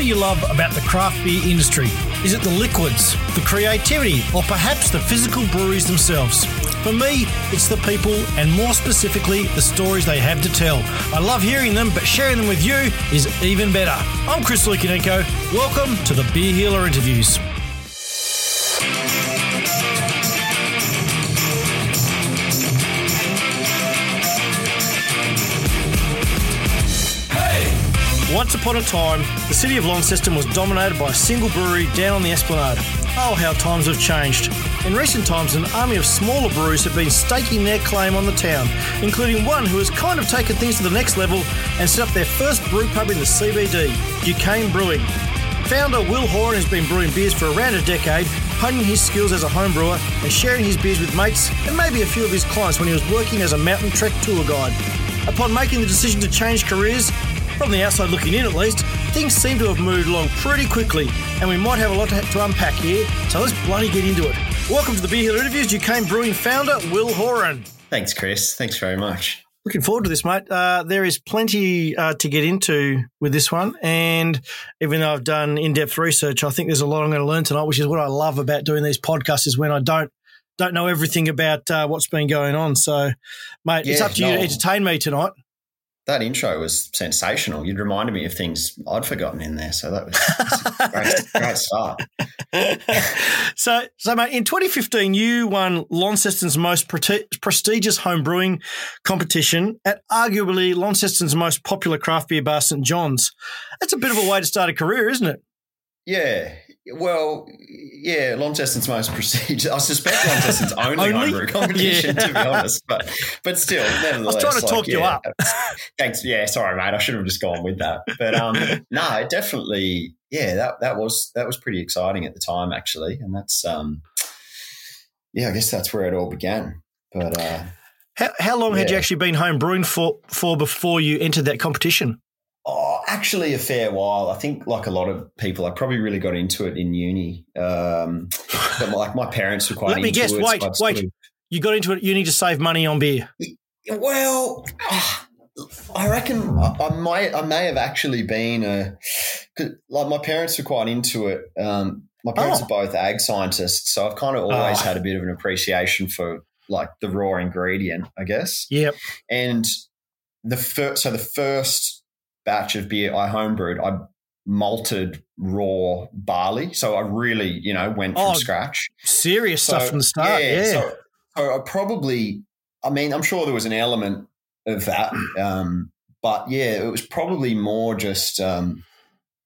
do you love about the craft beer industry? Is it the liquids, the creativity, or perhaps the physical breweries themselves? For me, it's the people and more specifically the stories they have to tell. I love hearing them, but sharing them with you is even better. I'm Chris Lukinenko. Welcome to the Beer Healer Interviews. Once upon a time, the city of Launceston was dominated by a single brewery down on the Esplanade. Oh, how times have changed. In recent times, an army of smaller breweries have been staking their claim on the town, including one who has kind of taken things to the next level and set up their first brew pub in the CBD, Ducane Brewing. Founder Will Horan has been brewing beers for around a decade, honing his skills as a home brewer and sharing his beers with mates and maybe a few of his clients when he was working as a mountain trek tour guide. Upon making the decision to change careers, from the outside looking in at least, things seem to have moved along pretty quickly, and we might have a lot to unpack here, so let's bloody get into it. Welcome to the Beer Healer Interviews, Ducane Brewing founder, Will Horan. Thanks, Chris. Thanks very much. Looking forward to this, mate. Uh, there is plenty uh, to get into with this one. And even though I've done in depth research, I think there's a lot I'm going to learn tonight, which is what I love about doing these podcasts is when I don't don't know everything about uh, what's been going on. So, mate, yeah, it's up to no. you to entertain me tonight that intro was sensational. You'd reminded me of things I'd forgotten in there. So that was, a great, great start. so, so mate, in 2015, you won Launceston's most pre- prestigious home brewing competition at arguably Launceston's most popular craft beer bar, St. John's. That's a bit of a way to start a career, isn't it? Yeah, well, yeah, Launceston's most prestigious. I suspect Launceston's only, only? homebrew competition, yeah. to be honest. But but still, nevertheless. I was trying to like, talk yeah, you up. Thanks. Yeah, sorry, mate. I should have just gone with that. But um, no, definitely, yeah, that that was that was pretty exciting at the time, actually, and that's um, yeah, I guess that's where it all began. But uh, how how long yeah. had you actually been home brewing for for before you entered that competition? Oh, actually, a fair while. I think, like a lot of people, I probably really got into it in uni. Um, but like my parents were quite. Let me guess. It, wait, so wait. You got into it. You need to save money on beer. Well, I reckon I, I might. I may have actually been a. Like my parents were quite into it. Um, my parents oh. are both ag scientists, so I've kind of always oh. had a bit of an appreciation for like the raw ingredient, I guess. Yep. And the first, so the first batch of beer I homebrewed, I malted raw barley. So I really, you know, went from oh, scratch. Serious so, stuff from the start. Yeah. yeah. So, so, I probably, I mean, I'm sure there was an element of that. Um, but yeah, it was probably more just um,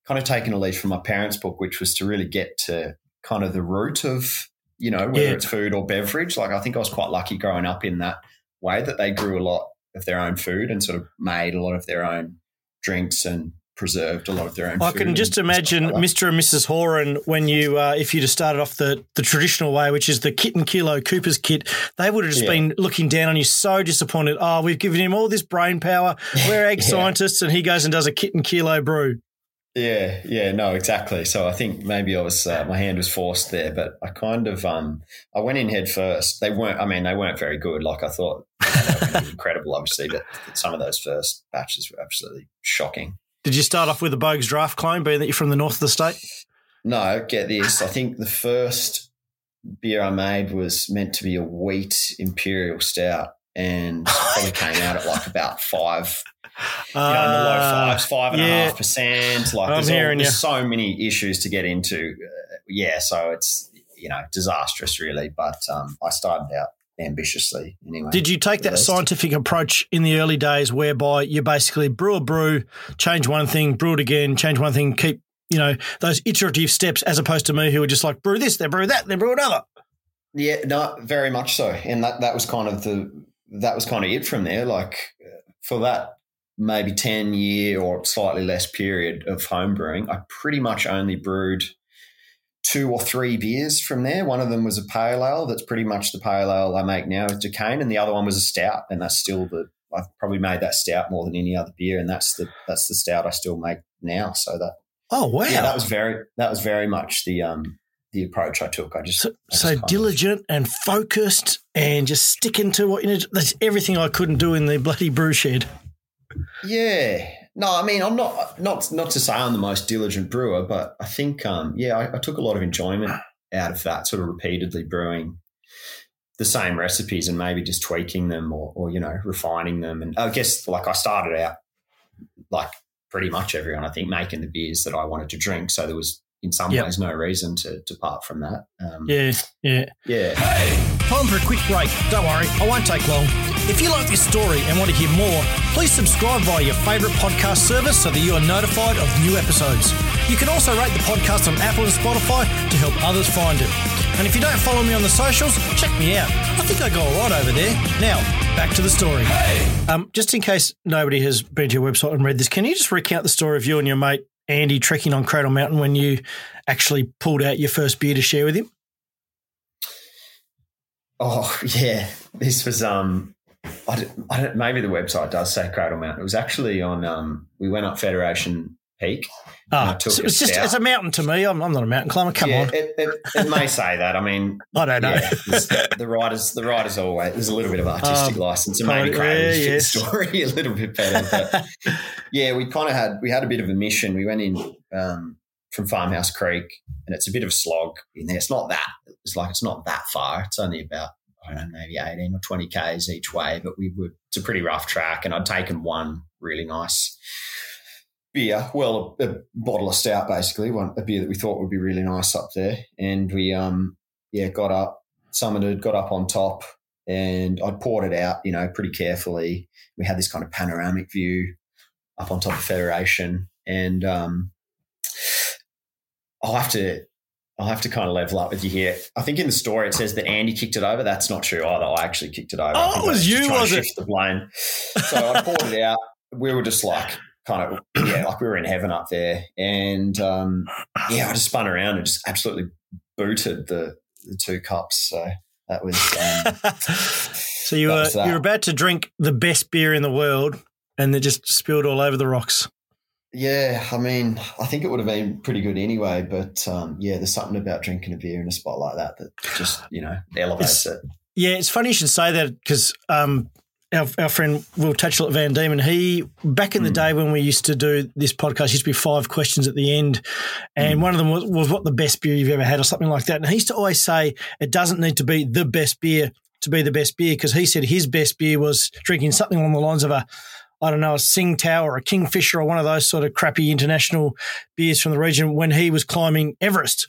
kind of taking a leaf from my parents' book, which was to really get to kind of the root of, you know, whether yeah. it's food or beverage. Like I think I was quite lucky growing up in that way that they grew a lot of their own food and sort of made a lot of their own drinks and preserved a lot of their own. I can just imagine like Mr. and Mrs. Horan when you, uh, if you'd have started off the, the traditional way, which is the kit and kilo Cooper's kit, they would have just yeah. been looking down on you, so disappointed. Oh, we've given him all this brain power. We're egg yeah. scientists, and he goes and does a kit and kilo brew. Yeah, yeah, no, exactly. So I think maybe I was uh, my hand was forced there, but I kind of um I went in head first. They weren't. I mean, they weren't very good. Like I thought, incredible, obviously, but some of those first batches were absolutely shocking. Did you start off with a Boag's draft clone, being that you're from the north of the state? No, get this. I think the first beer I made was meant to be a wheat imperial stout, and probably came out at like about five you know, in the low uh, fives, five and a half percent. Like there's, all, there's so many issues to get into. Uh, yeah, so it's you know disastrous really. But um, I started out ambitiously anyway. Did you take that scientific approach in the early days, whereby you basically brew a brew, change one thing, brew it again, change one thing, keep you know those iterative steps, as opposed to me who were just like brew this, then brew that, then brew another. Yeah, no, very much so, and that that was kind of the that was kind of it from there. Like for that maybe 10 year or slightly less period of home brewing, I pretty much only brewed two or three beers from there. One of them was a pale ale. That's pretty much the pale ale I make now with Ducane, and the other one was a stout, and that's still the I've probably made that stout more than any other beer, and that's the that's the stout I still make now. So that oh wow, yeah, that was very that was very much the um the approach I took. I just so, I just so diligent of, and focused and just sticking to what you know. That's everything I couldn't do in the bloody brew shed. Yeah, No, I mean I'm not not not to say I'm the most diligent brewer, but I think um, yeah, I, I took a lot of enjoyment out of that, sort of repeatedly brewing the same recipes and maybe just tweaking them or, or you know refining them. And I guess like I started out like pretty much everyone I think making the beers that I wanted to drink, so there was in some yep. ways no reason to depart from that. Um, yeah, yeah, yeah. Hey, time for a quick break. Don't worry, I won't take long. If you like this story and want to hear more, please subscribe via your favourite podcast service so that you are notified of new episodes. You can also rate the podcast on Apple and Spotify to help others find it. And if you don't follow me on the socials, check me out. I think I go all right over there. Now, back to the story. Hey. Um, just in case nobody has been to your website and read this, can you just recount the story of you and your mate Andy trekking on Cradle Mountain when you actually pulled out your first beer to share with him? Oh yeah, this was um, I don't, I don't, maybe the website does say Cradle Mountain. It was actually on um, we went up Federation Peak. Oh, so it's just it's a mountain to me. I'm, I'm not a mountain climber. Come yeah, on, it, it, it, may say that. I mean, I don't know. Yeah, the riders, the riders always there's a little bit of artistic um, license, and maybe Cradle yeah, yes. story a little bit better. But yeah, we kind of had we had a bit of a mission. We went in um, from Farmhouse Creek, and it's a bit of a slog in there. It's not that. It's like it's not that far. It's only about I don't know, maybe 18 or 20 Ks each way, but we were, it's a pretty rough track. And I'd taken one really nice beer, well, a, a, bottle of stout, basically, one a beer that we thought would be really nice up there. And we, um, yeah, got up, summited, got up on top, and I poured it out, you know, pretty carefully. We had this kind of panoramic view up on top of Federation, and um, I'll have to. I'll have to kind of level up with you here. I think in the story it says that Andy kicked it over. That's not true either. I actually kicked it over. Oh, it was you, was it? The blame. So I poured it out. We were just like, kind of yeah, like we were in heaven up there. And um, yeah, I just spun around and just absolutely booted the the two cups. So that was. Um, so you were you were about to drink the best beer in the world, and it just spilled all over the rocks. Yeah, I mean, I think it would have been pretty good anyway. But um, yeah, there's something about drinking a beer in a spot like that that just you know elevates it's, it. Yeah, it's funny you should say that because um, our, our friend Will Tatchell Van Dieman, he back in the mm. day when we used to do this podcast, used to be five questions at the end, and mm. one of them was, was what the best beer you've ever had or something like that. And he used to always say it doesn't need to be the best beer to be the best beer because he said his best beer was drinking something along the lines of a I don't know, a Tsingtao or a Kingfisher or one of those sort of crappy international beers from the region when he was climbing Everest.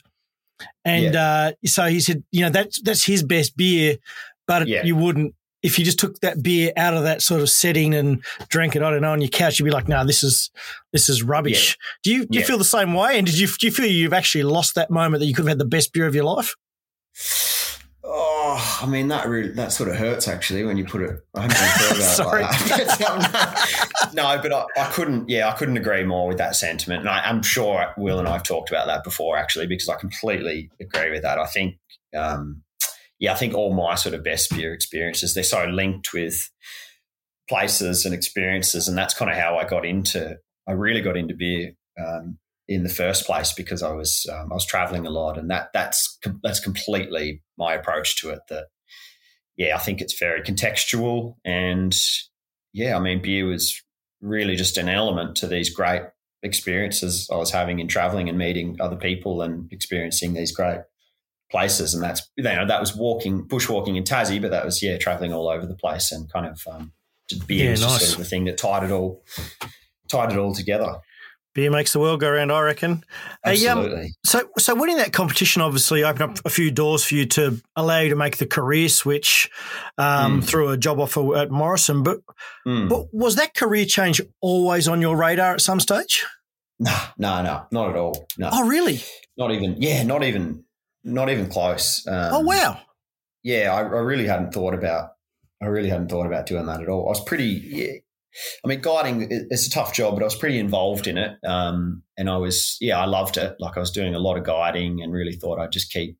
And yeah. uh, so he said, you know, that's that's his best beer, but yeah. you wouldn't if you just took that beer out of that sort of setting and drank it, I don't know, on your couch, you'd be like, "No, nah, this is this is rubbish." Yeah. Do you do you feel the same way? And did you do you feel you've actually lost that moment that you could have had the best beer of your life? Oh, I mean that really that sort of hurts actually when you put it. I haven't thought about Sorry. Like no, but I, I, couldn't. Yeah, I couldn't agree more with that sentiment, and I, am sure Will and I have talked about that before actually because I completely agree with that. I think um, yeah, I think all my sort of best beer experiences, they're so linked with places and experiences. And that's kind of how I got into, I really got into beer um, in the first place because I was, um, I was traveling a lot and that, that's, that's completely my approach to it that, yeah, I think it's very contextual and yeah, I mean, beer was really just an element to these great experiences I was having in traveling and meeting other people and experiencing these great places, and that's you know that was walking bushwalking in Tassie, but that was yeah traveling all over the place and kind of um, beer yeah, was nice. sort of the thing that tied it all tied it all together. Beer makes the world go round, I reckon. Absolutely. um, so, so winning that competition obviously opened up a few doors for you to allow you to make the career switch um, mm. through a job offer at Morrison. But, mm. but was that career change always on your radar at some stage? No, no, no, not at all. No. Oh, really? Not even. Yeah, not even. Not even close. Um, oh wow! Yeah, I, I, really hadn't thought about. I really hadn't thought about doing that at all. I was pretty. I mean, guiding it's a tough job, but I was pretty involved in it, um, and I was yeah, I loved it. Like I was doing a lot of guiding, and really thought I'd just keep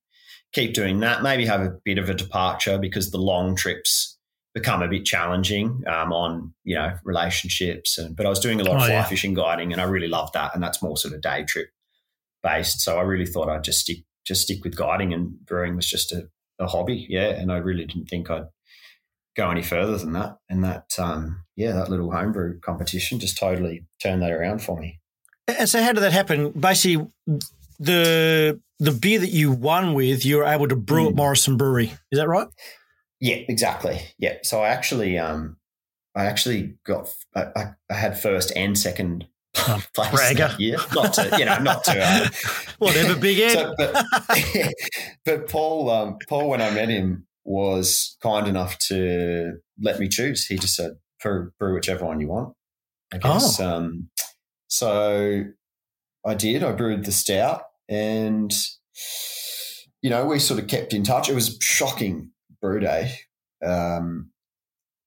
keep doing that. Maybe have a bit of a departure because the long trips become a bit challenging um, on you know relationships and but I was doing a lot of oh, fly yeah. fishing guiding and I really loved that and that's more sort of day trip based so I really thought I'd just stick just stick with guiding and brewing was just a, a hobby. Yeah. And I really didn't think I'd go any further than that. And that, um, yeah, that little homebrew competition just totally turned that around for me. And so, how did that happen? Basically, the the beer that you won with, you were able to brew mm. at. Morrison Brewery. Is that right? Yeah, exactly. Yeah. So I actually, um, I actually got, I, I had first and second oh, place Bragger. that year. Not to, you know, not to, uh, whatever, big Ed. So, but, but Paul, um, Paul, when I met him, was kind enough to let me choose. He just said, brew, brew whichever one you want. I guess. Oh. Um, so I did. I brewed the stout, and you know we sort of kept in touch. It was shocking brew day. Um,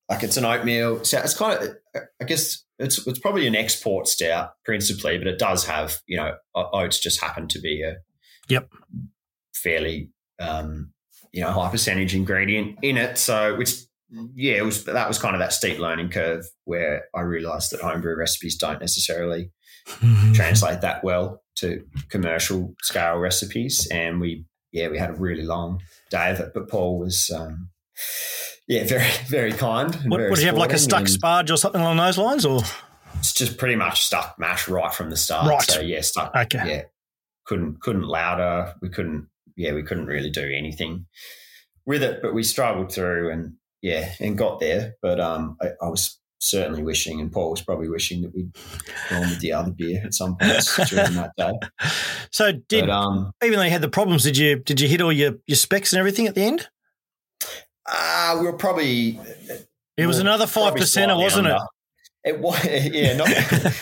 like it's an oatmeal So It's kind of, I guess, it's it's probably an export stout principally, but it does have you know oats just happen to be a yep fairly um, you know high percentage ingredient in it. So which yeah, it was that was kind of that steep learning curve where I realised that homebrew recipes don't necessarily mm-hmm. translate that well to commercial scale recipes, and we yeah we had a really long day of it. But Paul was um, yeah very very kind. What, very did you have like a stuck sparge or something along those lines, or it's just pretty much stuck mash right from the start. Right. So yeah, stuck. Okay. Yeah, couldn't couldn't lauter. We couldn't. Yeah, we couldn't really do anything with it, but we struggled through and yeah, and got there. But um, I, I was certainly wishing, and Paul was probably wishing that we'd gone with the other beer at some point during that day. So did but, um, even though you had the problems, did you did you hit all your, your specs and everything at the end? Uh, we were probably. It was another five percent, wasn't under. it? It was, yeah, not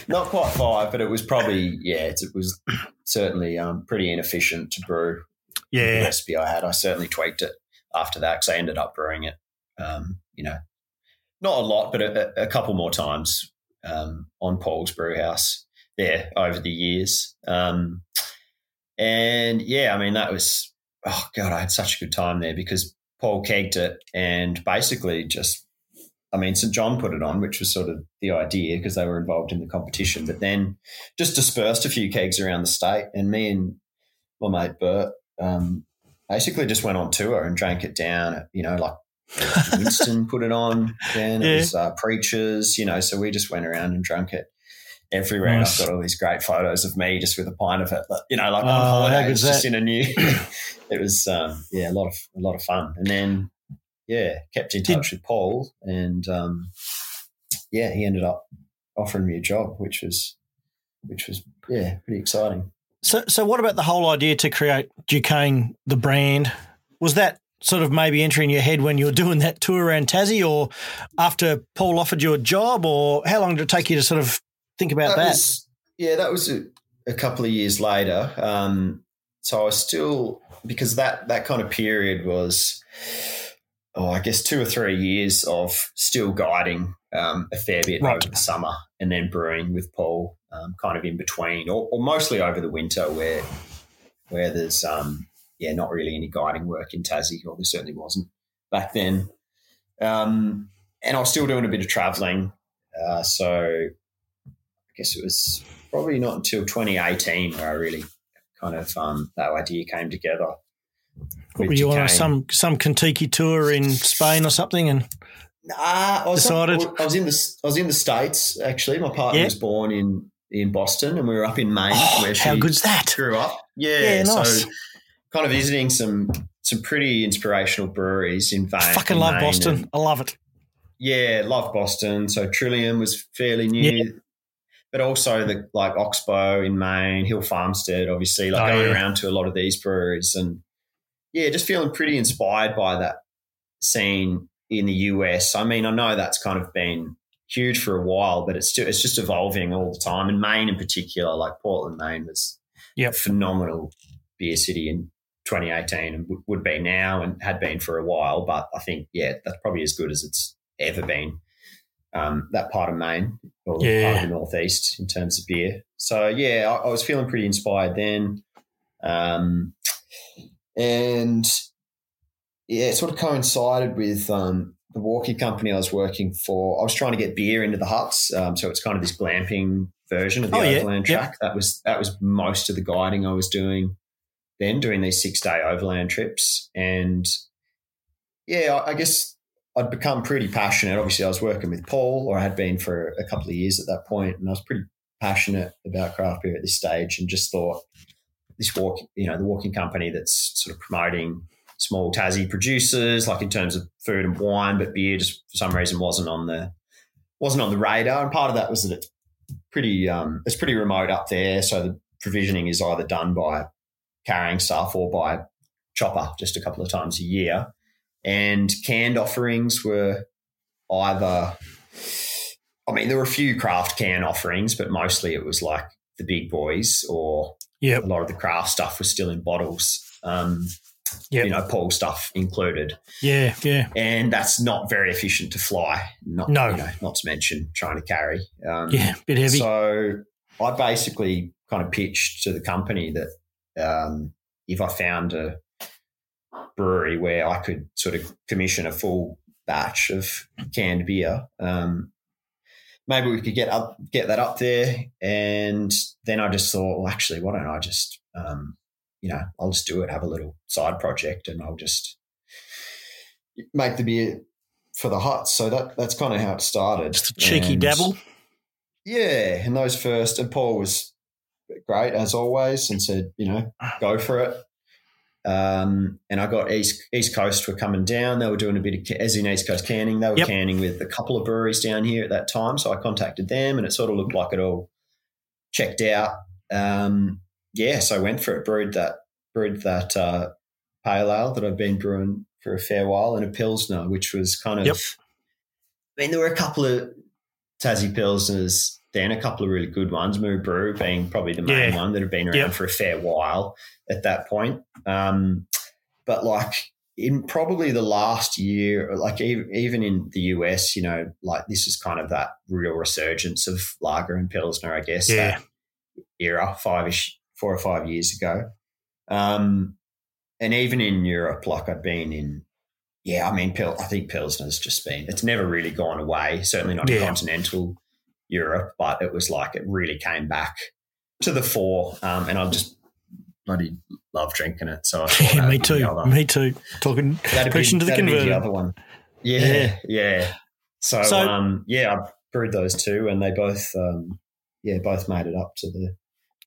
not quite five, but it was probably yeah. It, it was certainly um, pretty inefficient to brew. Yeah, the recipe I had, I certainly tweaked it after that because I ended up brewing it. Um, you know, not a lot, but a, a couple more times um, on Paul's Brewhouse there over the years. Um, and yeah, I mean, that was, oh God, I had such a good time there because Paul kegged it and basically just, I mean, St. John put it on, which was sort of the idea because they were involved in the competition, but then just dispersed a few kegs around the state. And me and my mate Bert um, basically just went on tour and drank it down, you know, like Winston put it on then. It was uh, Preachers, you know, so we just went around and drank it everywhere. Nice. I've got all these great photos of me just with a pint of it, but, you know, like oh, on holiday, just in a new. it was, um, yeah, a lot of a lot of fun. And then, yeah, kept in touch Did, with Paul, and um, yeah, he ended up offering me a job, which was, which was, yeah, pretty exciting. So, so what about the whole idea to create Ducane, the brand? Was that sort of maybe entering your head when you were doing that tour around Tassie or after Paul offered you a job or how long did it take you to sort of think about that? that? Was, yeah, that was a, a, couple of years later. Um, so I was still, because that, that kind of period was, oh, I guess two or three years of still guiding um, a fair bit right. over the summer and then brewing with Paul um, kind of in between or, or, mostly over the winter where, where there's, um, yeah, not really any guiding work in Tassie, or there certainly wasn't back then. Um, and I was still doing a bit of traveling. Uh, so I guess it was probably not until 2018 where I really kind of um, that idea came together. Were you on some some Kentucky tour in Spain or something? And nah, I was decided I was in the I was in the states actually. My partner was born in in Boston, and we were up in Maine. Oh, where how good's that? Grew up, yeah. yeah nice. So kind of visiting some some pretty inspirational breweries in Maine. Fucking love Maine Boston. I love it. Yeah, love Boston. So Trillium was fairly new. Yeah. But also the like Oxbow in Maine, Hill Farmstead, obviously, like oh, going yeah. around to a lot of these breweries and yeah, just feeling pretty inspired by that scene in the US. I mean, I know that's kind of been huge for a while, but it's still it's just evolving all the time. And Maine in particular, like Portland, Maine was yep. phenomenal beer city in 2018 and w- would be now and had been for a while. But I think, yeah, that's probably as good as it's ever been. Um, that part of Maine or yeah. part of the Northeast in terms of beer. So, yeah, I, I was feeling pretty inspired then. Um, and yeah, it sort of coincided with um, the walkie company I was working for. I was trying to get beer into the huts. Um, so it's kind of this glamping version of the oh, overland yeah. track. That was that was most of the guiding I was doing then doing these six day overland trips. And yeah, I, I guess I'd become pretty passionate. Obviously, I was working with Paul, or I had been for a couple of years at that point, and I was pretty passionate about craft beer at this stage, and just thought this walk, you know, the walking company that's sort of promoting small Tassie producers, like in terms of food and wine, but beer just for some reason wasn't on the wasn't on the radar. And part of that was that it's pretty um, it's pretty remote up there, so the provisioning is either done by carrying stuff or by chopper just a couple of times a year. And canned offerings were either I mean, there were a few craft can offerings, but mostly it was like the big boys or Yep. a lot of the craft stuff was still in bottles. Um, Yep. You know, Paul stuff included. Yeah, yeah. And that's not very efficient to fly. Not, No. You know, not to mention trying to carry. Um, Yeah, bit heavy. So I basically kind of pitched to the company that um, if I found a brewery where I could sort of commission a full batch of canned beer, um, maybe we could get up, get that up there. And then I just thought, well, actually, why don't I just, um, you know, I'll just do it, have a little side project, and I'll just make the beer for the huts. So that that's kind of how it started. Just a cheeky And- dabble. yeah, and those first, and Paul was great as always, and said, you know, go for it. Um, and I got East East Coast were coming down. They were doing a bit of as in East Coast canning. They were Yep. canning with a couple of breweries down here at that time. So I contacted them, and it sort of looked like it all checked out. Um, yeah, so I went for it. Brewed that brewed that uh, pale ale that I've been brewing for a fair while, and a pilsner, which was kind of. Yep. I mean, there were a couple of Tassie Pilsners, then a couple of really good ones, Moo Brew being probably the main Yeah. one that had been around Yep. for a fair while at that point. Um, but like in probably the last year, like even, even in the US, you know, like this is kind of that real resurgence of lager and Pilsner, I guess, Yeah. that era, five ish, four or five years ago. Um, and even in Europe, like I'd been in yeah, I mean, Pil- I think Pilsner's just been, it's never really gone away, certainly not in continental Europe, but it was like it really came back to the fore. Um, and I just bloody love drinking it. So Yeah, me too. the Me too. Talking that'd be- to the converted. other one. Yeah, Yeah. yeah. So, So- um, yeah, I brewed those two and they both, um, yeah, both made it up to the,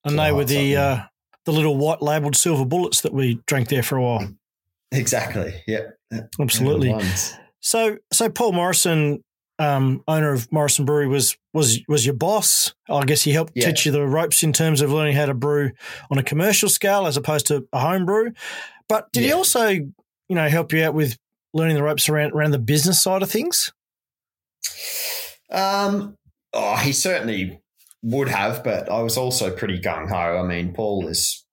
and they were the uh, the little white labelled silver bullets that we drank there for a while. exactly. Yeah. Absolutely. So, so Paul Morrison, um, owner of Morrison Brewery, was was was your boss. I guess he helped Yeah. teach you the ropes in terms of learning how to brew on a commercial scale as opposed to a home brew. But did he also, you know, help you out with learning the ropes around around the business side of things? Um, oh, he certainly would have, but I was also pretty gung ho. I mean, Paul is,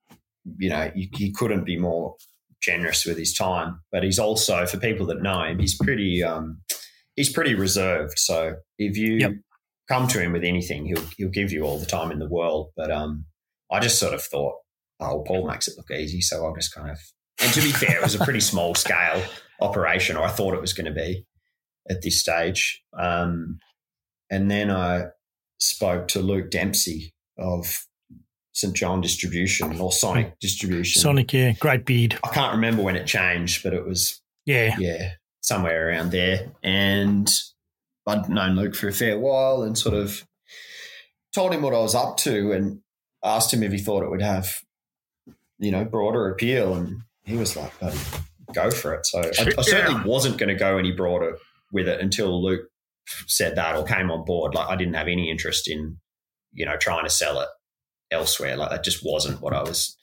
you know, you, he couldn't be more generous with his time, but he's also, for people that know him, he's pretty, um, he's pretty reserved. So if you Yep. come to him with anything, he'll he'll give you all the time in the world. But um, I just sort of thought, oh, Paul makes it look easy, so I'll just kind of. And to be fair, it was a pretty small scale operation, or I thought it was going to be at this stage. Um, and then I spoke to Luke Dempsey of St John Distribution or Sonic Distribution. Sonic, yeah, great beard. I can't remember when it changed, but it was Yeah, yeah somewhere around there. And I'd known Luke for a fair while, and sort of told him what I was up to, and asked him if he thought it would have you know broader appeal, and he was like, "Buddy, go for it." So I, I certainly wasn't going to go any broader with it until Luke said that or came on board. Like I didn't have any interest in, you know, trying to sell it elsewhere. Like that just wasn't what I was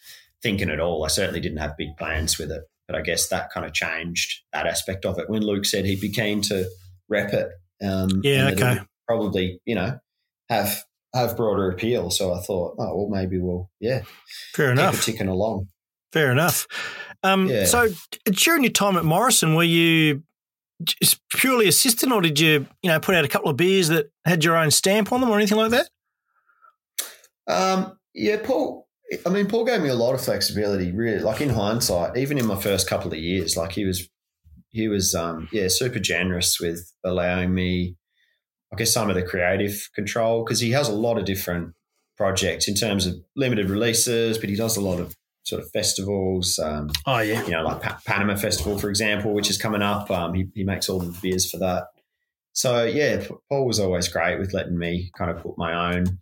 thinking at all. I certainly didn't have big plans with it. But I guess that kind of changed that aspect of it when Luke said he'd be keen to rep it. Um, Yeah, and that it okay. Probably, you know, have have broader appeal. So I thought, oh well, maybe we'll yeah fair keep enough. it ticking along. Fair enough. Um, Yeah. So during your time at Morrison, were you just purely assistant, or did you, you know, put out a couple of beers that had your own stamp on them, or anything like that? Um, yeah, Paul. I mean, Paul gave me a lot of flexibility. Really, like in hindsight, even in my first couple of years, like he was, he was, um, yeah, super generous with allowing me, I guess, some of the creative control because he has a lot of different projects in terms of limited releases, but he does a lot of sort of festivals. Um, oh yeah, you know, like pa- Panama Festival, for example, which is coming up. Um, he, he makes all the beers for that. So yeah, Paul was always great with letting me kind of put my own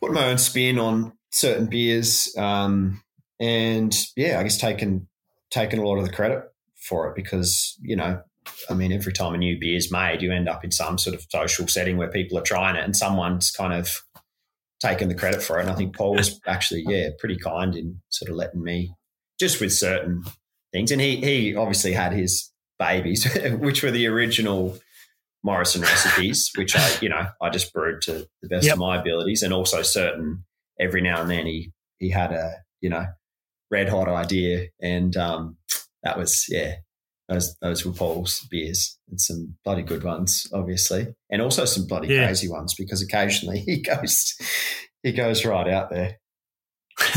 put my own spin on certain beers. Um, and yeah, I guess taking taking a lot of the credit for it because you know, I mean, every time a new beer is made, you end up in some sort of social setting where people are trying it, and someone's kind of taken the credit for it. And I think Paul was actually yeah pretty kind in sort of letting me just with certain things, and he he obviously had his babies, which were the original Morrison recipes, which I, you know, I just brewed to the best yep. of my abilities, and also certain every now and then he he had a you know red hot idea, and um, that was yeah, those those were Paul's beers and some bloody good ones, obviously, and also some bloody yeah. crazy ones because occasionally he goes he goes right out there.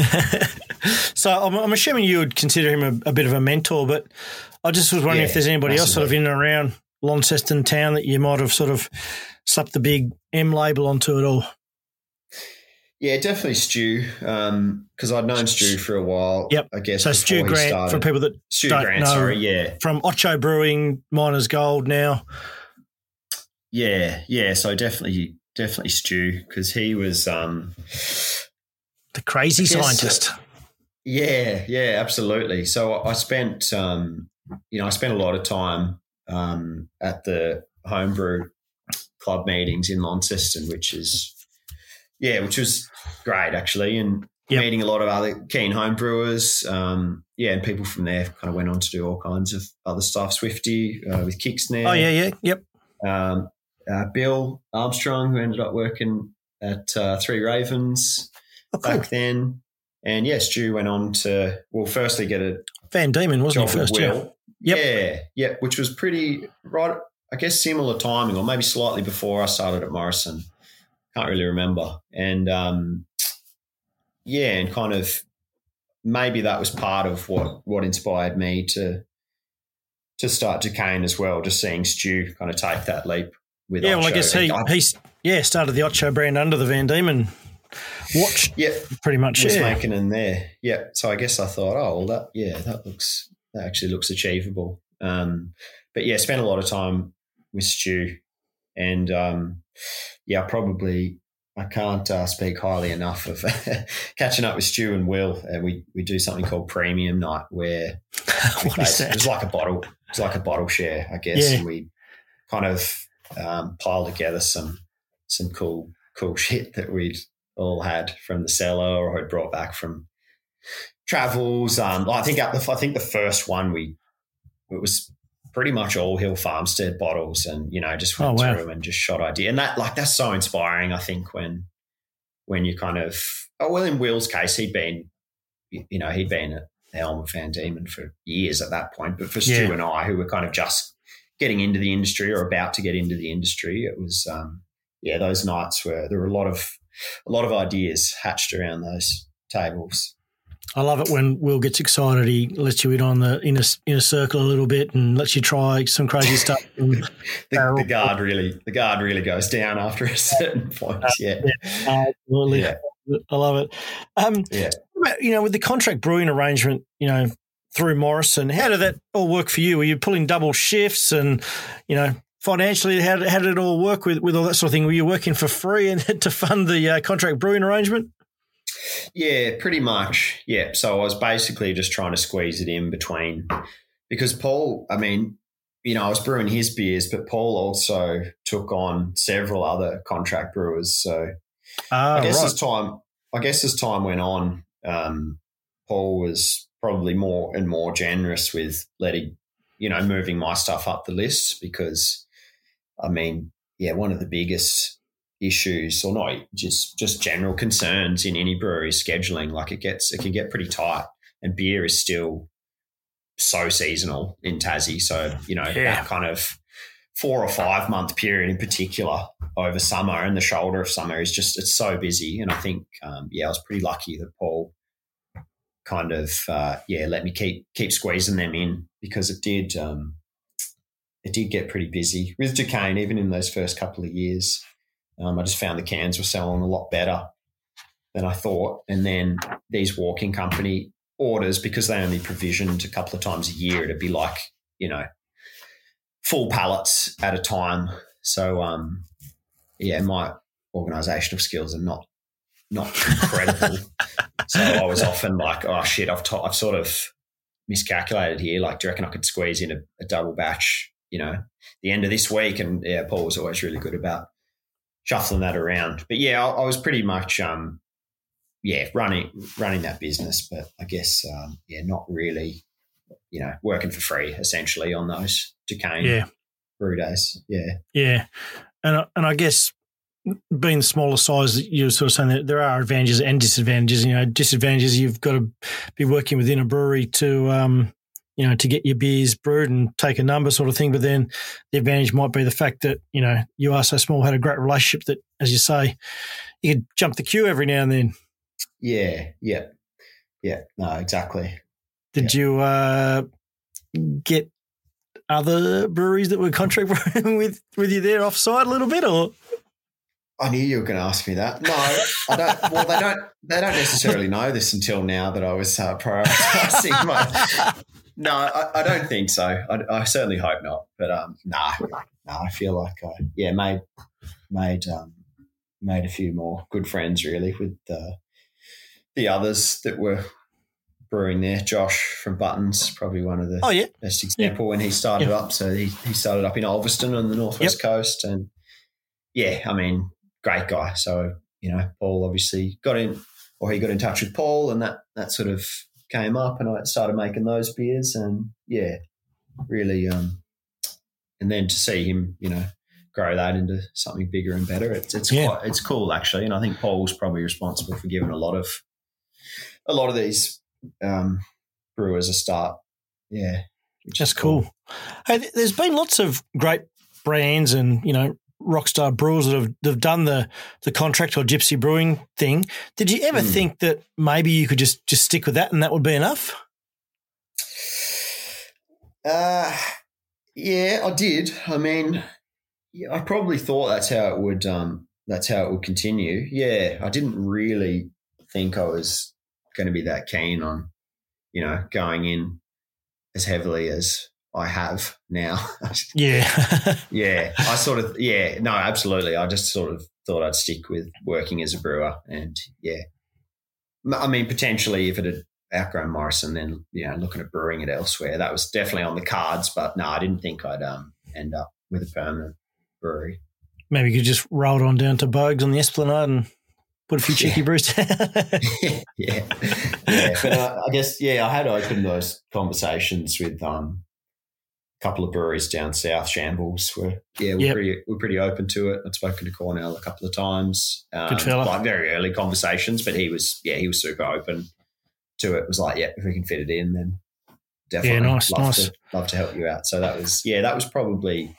so I'm, I'm, assuming you would consider him a, a, bit of a mentor, but I just was wondering yeah, if there's anybody else sort of in and around Launceston town that you might have sort of slapped the big M label onto it all? Yeah, definitely Stu, because um, I'd known Stu for a while. Yep. I guess so. Stu Grant started. for people that Stu don't Grant, know, sorry, yeah, from Ocho Brewing, Miners Gold now. Yeah, yeah. So definitely, definitely Stu, because he was um, the crazy guess, scientist. Uh, yeah, yeah, absolutely. So I spent, um, you know, I spent a lot of time um, at the homebrew club meetings in Launceston, which is yeah, which was great actually, and yep. meeting a lot of other keen homebrewers. Um, yeah, and people from there kind of went on to do all kinds of other stuff. Swifty uh, with kicks now. Oh yeah, yeah, yep. Um, uh, Bill Armstrong, who ended up working at uh, Three Ravens oh, cool. back then. And yes, Stu went on to well, firstly get a Van Dieman, wasn't he first? Will, Yep. Yeah, yeah, which was pretty right. I guess similar timing, or maybe slightly before I started at Morrison. Can't really remember. And um, yeah, and kind of maybe that was part of what what inspired me to to start Ducane as well. Just seeing Stu kind of take that leap with. Yeah, Ocho. well, I guess he he's yeah started the Ocho brand under the Van Dieman watch. Yeah, pretty much. Was yeah. making in there. Yeah, so I guess I thought, oh well, that yeah, that looks that actually looks achievable. Um, but yeah, spent a lot of time with Stu, and um, yeah, probably I can't uh, speak highly enough of catching up with Stu and Will, and we we do something called Premium Night, where what is that? It's like a bottle, it's like a bottle share, I guess, yeah. and we kind of um, pile together some some cool cool shit that we'd all had from the cellar or had brought back from travels. Um, I think I think the first one we it was pretty much all Hill Farmstead bottles, and you know just went oh, wow. through and just shot idea, and that like that's so inspiring. I think when when you kind of oh well, in Will's case, he'd been you know he'd been at helm of Van Dieman for years at that point, but for yeah. Stu and I, who were kind of just getting into the industry or about to get into the industry, it was um, yeah those nights where there were a lot of a lot of ideas hatched around those tables. I love it when Will gets excited. He lets you in on the inner inner circle a little bit and lets you try some crazy stuff. the, the, guard really, the guard really goes down after a certain point. Uh, yeah, yeah absolutely. Yeah. I love it. Um, yeah. You know, with the contract brewing arrangement, you know, through Morrison, how did that all work for you? Were you pulling double shifts and, you know, financially, how, how did it all work with, with all that sort of thing? Were you working for free and to fund the uh, contract brewing arrangement? Yeah, pretty much. Yeah. So I was basically just trying to squeeze it in between because Paul, I mean, you know, I was brewing his beers, but Paul also took on several other contract brewers. So uh, I guess right. as time, I guess as time went on, um, Paul was probably more and more generous with letting, you know, moving my stuff up the list because, I mean, yeah, one of the biggest issues or not just just general concerns in any brewery scheduling like it gets it can get pretty tight. And beer is still so seasonal in Tassie. So you know yeah. that kind of four or five month period in particular over summer and the shoulder of summer is just it's so busy. And I think um, yeah I was pretty lucky that Paul kind of uh, yeah let me keep keep squeezing them in because it did um, it did get pretty busy with Ducane even in those first couple of years um, I just found the cans were selling a lot better than I thought. And then these walking company orders, because they only provisioned a couple of times a year, it'd be like, you know, full pallets at a time. So, um, yeah, my organizational skills are not not incredible. so I was often like, oh shit, I've, t- I've sort of miscalculated here. Like, do you reckon I could squeeze in a, a double batch, you know, the end of this week? And yeah, Paul was always really good about shuffling that around. But yeah, I, I was pretty much, um, yeah, running running that business. But I guess, um, yeah, not really, you know, working for free essentially on those Ducane Yeah. brew days. Yeah. Yeah, and I- and I guess being the smaller size, you're sort of saying that there are advantages and disadvantages. You know, disadvantages you've got to be working within a brewery to um, you know to get your beers brewed and take a number sort of thing. But then the advantage might be the fact that you know you are so small, had a great relationship that, as you say, you could jump the queue every now and then. Yeah. Yeah. Yeah. No, exactly. Did you uh, get other breweries that were contract brewing with with you there offside a little bit, or I knew you were going to ask me that. No, I don't. Well, they don't. They don't necessarily know this until now that I was uh, prioritizing my. No, I, I don't think so. I, I certainly hope not. But um, nah, nah. I feel like I yeah made made um, made a few more good friends really with uh, the others that were brewing there. Josh from Buttons, probably one of the oh yeah, best example when he started Yeah. up. So he, he started up in Ulverstone on the northwest coast, and yeah, I mean, great guy. So you know, Paul obviously got in, or he got in touch with Paul, and that that sort of came up, and I started making those beers, and yeah, really, um, and then to see him, you know. Grow that into something bigger and better. It's it's Yeah. quite, it's cool actually, and I think Paul's probably responsible for giving a lot of a lot of these um, brewers a start. Yeah, which That's is cool. Hey, there's been lots of great brands and you know rockstar brewers that have, have done the the contract or gypsy brewing thing. Did you ever Hmm. think that maybe you could just just stick with that and that would be enough? Uh, yeah, I did. I mean, yeah, I probably thought that's how it would. Um, that's how it would continue. Yeah, I didn't really think I was going to be that keen on, you know, going in as heavily as I have now. Yeah, yeah, I sort of. Yeah, no, absolutely. I just sort of thought I'd stick with working as a brewer, and yeah, I mean, potentially if it had outgrown Morrison, then you know, looking at brewing it elsewhere, that was definitely on the cards. But no, I didn't think I'd um end up with a permanent brewery. maybe you could just roll it on down to Boag's on the Esplanade and put a few cheeky Yeah. brews. yeah, yeah. But uh, I guess yeah, I had opened those conversations with um couple of breweries down south. Shambles were yeah, we're Yep. pretty we're pretty open to it. I'd spoken to Cornell a couple of times. Um, Good fella. Like very early conversations, but he was yeah, he was super open to it. It was like yeah, if we can fit it in, then definitely nice, love nice. to love to help you out. So that was yeah, that was probably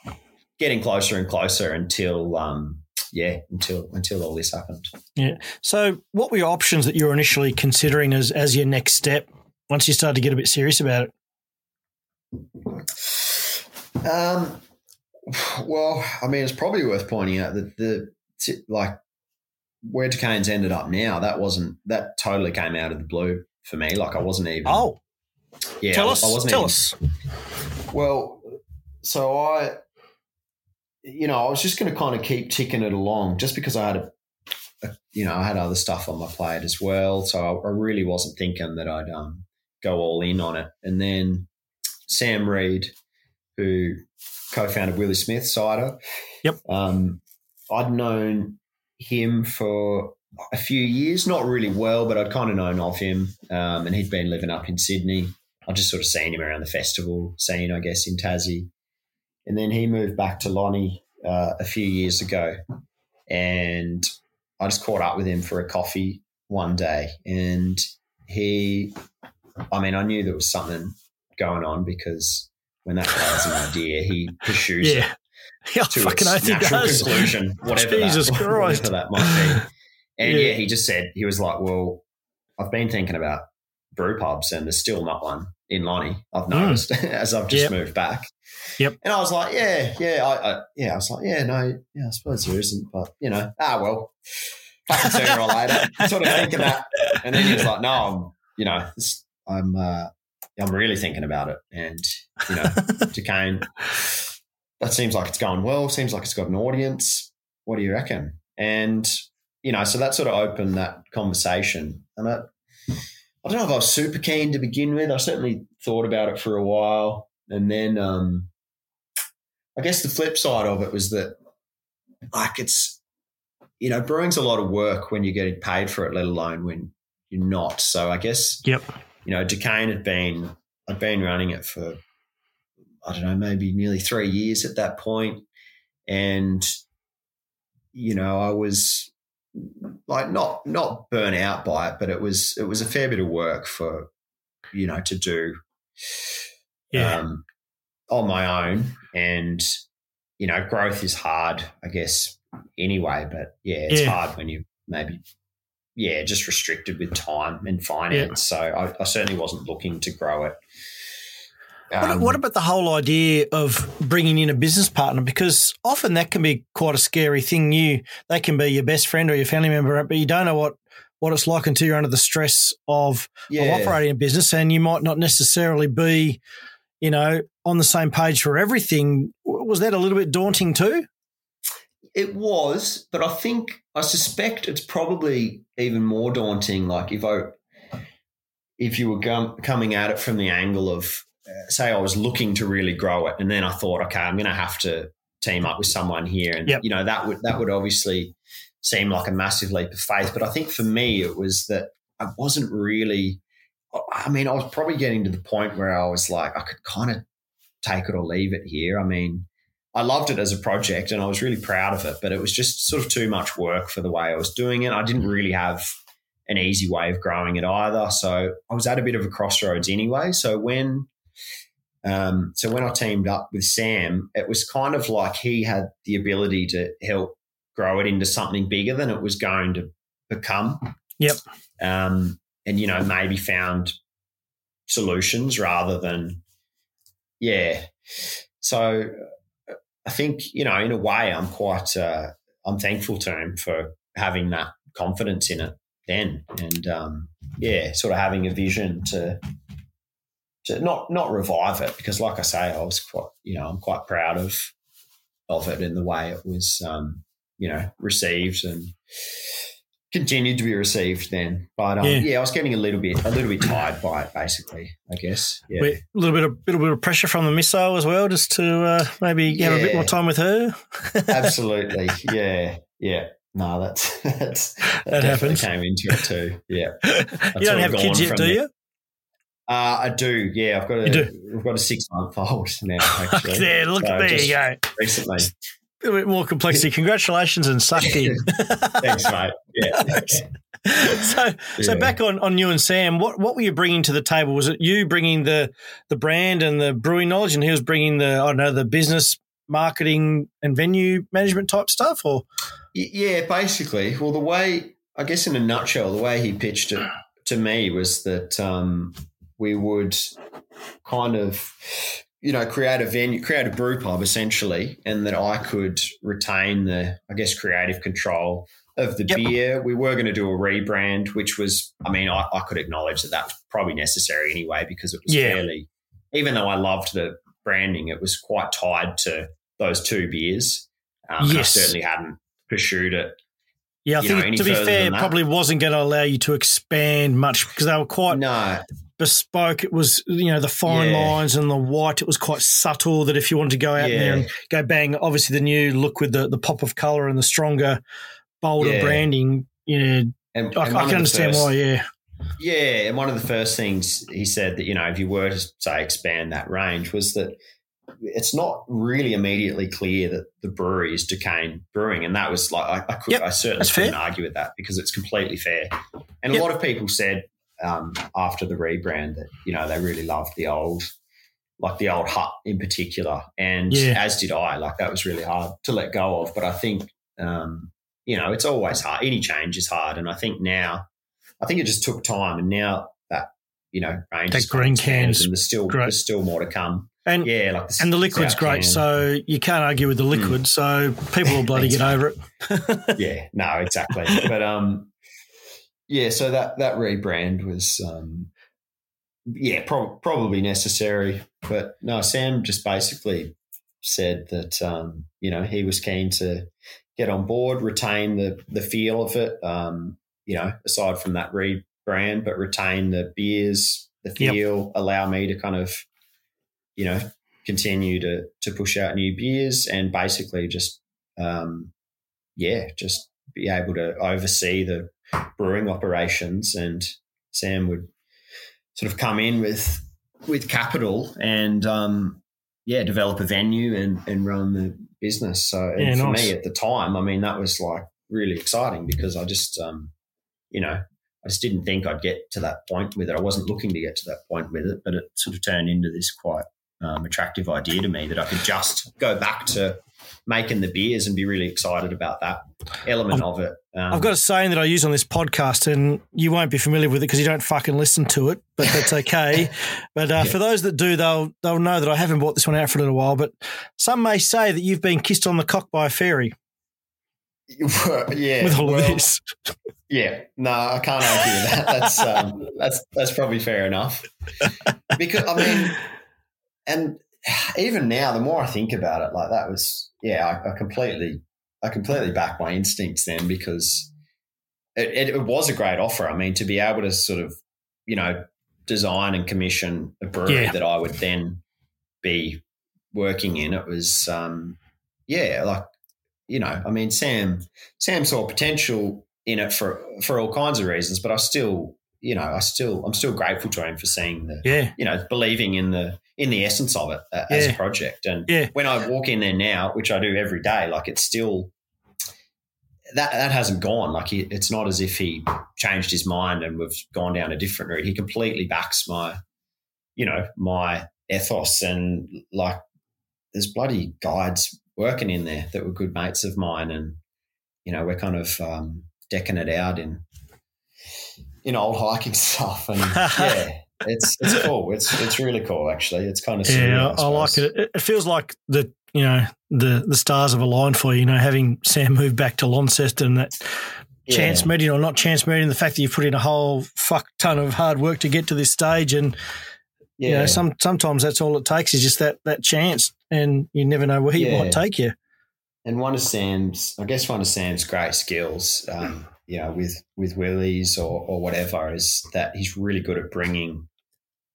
getting closer and closer until um yeah until until all this happened. Yeah. So, what were your options that you were initially considering as as your next step once you started to get a bit serious about it? Um, well, I mean, it's probably worth pointing out that the like where Ducane's ended up now, that wasn't that totally came out of the blue for me. Like I wasn't even. Oh, yeah, tell I, us, I wasn't tell even, us. Well, so I, you know, I was just going to kind of keep ticking it along, just because I had a, a, you know, I had other stuff on my plate as well. So I, I really wasn't thinking that I'd um, go all in on it. And then Sam Reid, who co-founded Willie Smith Cider, Yep. um, I'd known him for a few years, not really well, but I'd kind of known of him, um, and he'd been living up in Sydney. I just sort of seen him around the festival scene, I guess, in Tassie. And then he moved back to Lonnie uh, a few years ago. And I just caught up with him for a coffee one day. And he, I mean, I knew there was something going on because when that guy has an idea, he pursues it Yeah, yeah, to fucking its natural conclusion, whatever Jesus that, Christ. whatever that might be. And Yeah. yeah. he just said he was like, "Well, I've been thinking about brew pubs, and there's still not one in Lonnie. I've noticed as I've just Hmm. Yep. moved back." Yep. And I was like, "Yeah, yeah, I, I, yeah." I was like, "Yeah, no, yeah, I suppose there isn't, but you know, ah, well." fucking sooner or later. Sort of thinking that, and then he was like, "No, I'm, you know, I'm, uh, I'm really thinking about it." And you know, Ducane, that seems like it's going well. Seems like it's got an audience. What do you reckon? And you know, so that sort of opened that conversation, and I, I don't know if I was super keen to begin with. I certainly thought about it for a while, and then um, I guess the flip side of it was that, like, it's you know, brewing's a lot of work when you're getting paid for it, let alone when you're not. So I guess, yep, you know, Ducane had been I'd been running it for I don't know, maybe nearly three years at that point, and you know, I was like not not burnt out by it, but it was it was a fair bit of work for you know to do yeah. um, on my own, and you know growth is hard, I guess anyway. But yeah, it's Yeah. hard when you maybe yeah just restricted with time and finance. So I, I certainly wasn't looking to grow it. What, Um, what about the whole idea of bringing in a business partner? Because often that can be quite a scary thing. You they can be your best friend or your family member, but you don't know what what it's like until you're under the stress of, yeah. of operating a business, and you might not necessarily be, you know, on the same page for everything. Was that a little bit daunting too? It was, but I think I suspect it's probably even more daunting. Like if I, if you were gum, coming at it from the angle of, uh, say, I was looking to really grow it, and then I thought, okay, I'm going to have to team up with someone here, and Yep. you know that would that would obviously seem like a massive leap of faith. But I think for me, it was that I wasn't really. I mean, I was probably getting to the point where I was like, I could kind of take it or leave it here. I mean, I loved it as a project and I was really proud of it, but it was just sort of too much work for the way I was doing it. I didn't really have an easy way of growing it either. So I was at a bit of a crossroads anyway. So when um, so when I teamed up with Sam, it was kind of like he had the ability to help grow it into something bigger than it was going to become. Yep. Um, and you know maybe found solutions rather than yeah. So I think you know, in a way, I'm quite uh, I'm thankful to him for having that confidence in it then, and um, yeah, sort of having a vision to to not not revive it because, like I say, I was quite you know I'm quite proud of of it in the way it was um, you know received and continued to be received then. But um, Yeah. yeah. I was getting a little bit a little bit tired by it, basically. I guess. Yeah. A little bit of little bit of pressure from the missile as well, just to uh, maybe have a bit more time with her. Absolutely. Yeah. Yeah. No, that's that's that, That definitely happens. came into it too. Yeah. you don't have kids yet, do you? Uh, I do. Yeah, I've got a? I've got a six month old now. Actually, there, look, So there you go. Recently, A bit more complexity. Congratulations and sucked in. thanks, mate. Yeah, thanks. so, so back on, on you and Sam, what, what were you bringing to the table? Was it you bringing the the brand and the brewing knowledge, and he was bringing the I don't know the business marketing and venue management type stuff, or Yeah, basically. Well, the way I guess in a nutshell, the way he pitched it to me was that um, we would kind of, you know, create a venue, create a brew pub essentially, and that I could retain the, I guess, creative control of the Yep. beer. We were going to do a rebrand, which was, I mean, I, I could acknowledge that that was probably necessary anyway because it was Yeah. fairly, even though I loved the branding, it was quite tied to those two beers. Um, and I Yes. certainly hadn't pursued it yeah, I think know, to be fair, probably wasn't going to allow you to expand much because they were quite No, bespoke. It was you know the fine Yeah. lines and the white. It was quite subtle. That if you wanted to go out there and go bang, obviously the new look with the the pop of color and the stronger, bolder Yeah. branding. Yeah, and, I, and I can understand first- why. Yeah, Yeah, and one of the first things he said that you know if you were to say expand that range was that it's not really immediately clear that the brewery is Ducane Brewing, and that was like I, I could Yep, I certainly that's fair. couldn't argue with that because it's completely fair. And Yep. a lot of people said um, after the rebrand that you know they really loved the old. Like the old hut in particular, and Yeah. as did I. Like that was really hard to let go of. But I think, um, you know, it's always hard. Any change is hard, and I think now, I think it just took time, and now that you know range That has kind of green can's and there's still great. there's still more to come. And yeah, like the, and the liquid's great, can. so you can't argue with the hmm. liquid. Mm. So people will bloody get over it. yeah, no, exactly. But um, yeah, so that that rebrand was um, yeah, pro- probably necessary. But no, Sam just basically said that um, you know he was keen to get on board, retain the the feel of it. Um, you know, aside from that rebrand, but retain the beers, the feel, yep. allow me to kind of, you know, continue to to push out new beers and basically just, um, yeah, just be able to oversee the brewing operations. And Sam would sort of come in with with capital and um, yeah, develop a venue and and run the business. So yeah, for nice. me at the time, I mean, that was like really exciting because I just um, you know I just didn't think I'd get to that point with it. I wasn't looking to get to that point with it, but it sort of turned into this quite um, attractive idea to me that I could just go back to making the beers and be really excited about that element I've, of it. Um, I've got a saying that I use on this podcast, and you won't be familiar with it because you don't fucking listen to it, but that's okay. but uh, yeah. for those that do, they'll they'll know that I haven't brought this one out for a little while. But some may say that you've been kissed on the cock by a fairy. yeah, with all well, of this. Yeah, no, I can't argue with that. That's um, that's that's probably fair enough. Because I mean, and even now, the more I think about it, like that was, yeah, I, I completely, I completely back my instincts then because it, it, it, was a great offer. I mean, to be able to sort of, you know, design and commission a brewery yeah. that I would then be working in, it was, um, yeah, like, you know, I mean, Sam, Sam saw potential in it for for all kinds of reasons, but I still, you know, I still, I'm still grateful to him for seeing the, yeah, you know, believing in the in the essence of it uh, yeah. as a project. And yeah. when I walk in there now, which I do every day, like it's still that that hasn't gone. Like he, it's not as if he changed his mind and we've gone down a different route. He completely backs my, you know, my ethos and like there's bloody guides working in there that were good mates of mine, and you know we're kind of um, decking it out in in old hiking stuff and yeah it's it's cool. It's it's really cool actually. It's kind of yeah, I, I like it. It feels like the you know the the stars have aligned for you. You know, having Sam move back to Launceston and that yeah. chance meeting or not chance meeting, the fact that you've put in a whole fuck ton of hard work to get to this stage, and yeah. you know, some sometimes that's all it takes is just that that chance, and you never know where he yeah. might take you. And one of Sam's, I guess, one of Sam's great skills. Um, you know, with with Willys or or whatever, is that he's really good at bringing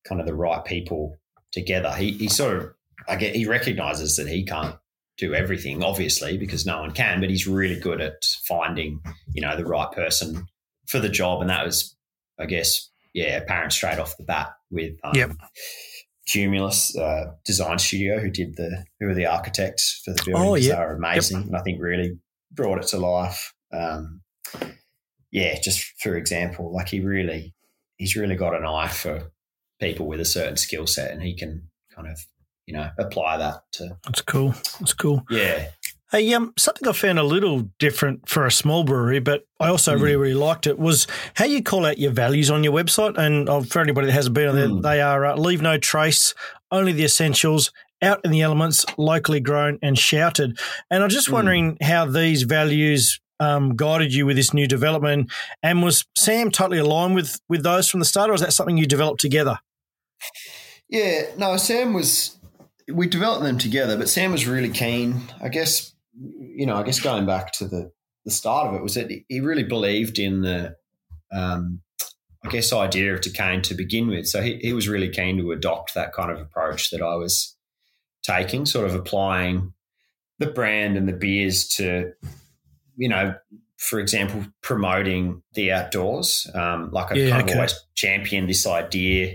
kind of the right people together. He, he sort of, I get, he recognizes that he can't do everything, obviously, because no one can, but he's really good at finding, you know, the right person for the job. And that was, I guess, yeah, apparent straight off the bat with um, yep. Cumulus uh, Design Studio, who did the, who were the architects for the building. Oh, yeah. They were amazing. Yep. And I think really brought it to life. Um, yeah, just for example, like he really, he's really got an eye for people with a certain skill set, and he can kind of you know apply that to. That's cool. That's cool. Yeah. Hey, um, something I found a little different for a small brewery, but I also mm. really, really liked it was how you call out your values on your website. And uh, for anybody that hasn't been on there, mm. they are uh, leave no trace, only the essentials, out in the elements, locally grown and shouted. And I'm just mm. wondering how these values um, guided you with this new development. And was Sam totally aligned with with those from the start, or is that something you developed together? Yeah, no, Sam was. We developed them together, but Sam was really keen. I guess you know, I guess going back to the the start of it was that he really believed in the, um, I guess, idea of Ducane to begin with. So he, he was really keen to adopt that kind of approach that I was taking, sort of applying the brand and the beers to, you know, for example, promoting the outdoors. Um, like I've yeah, kind of okay. always championed this idea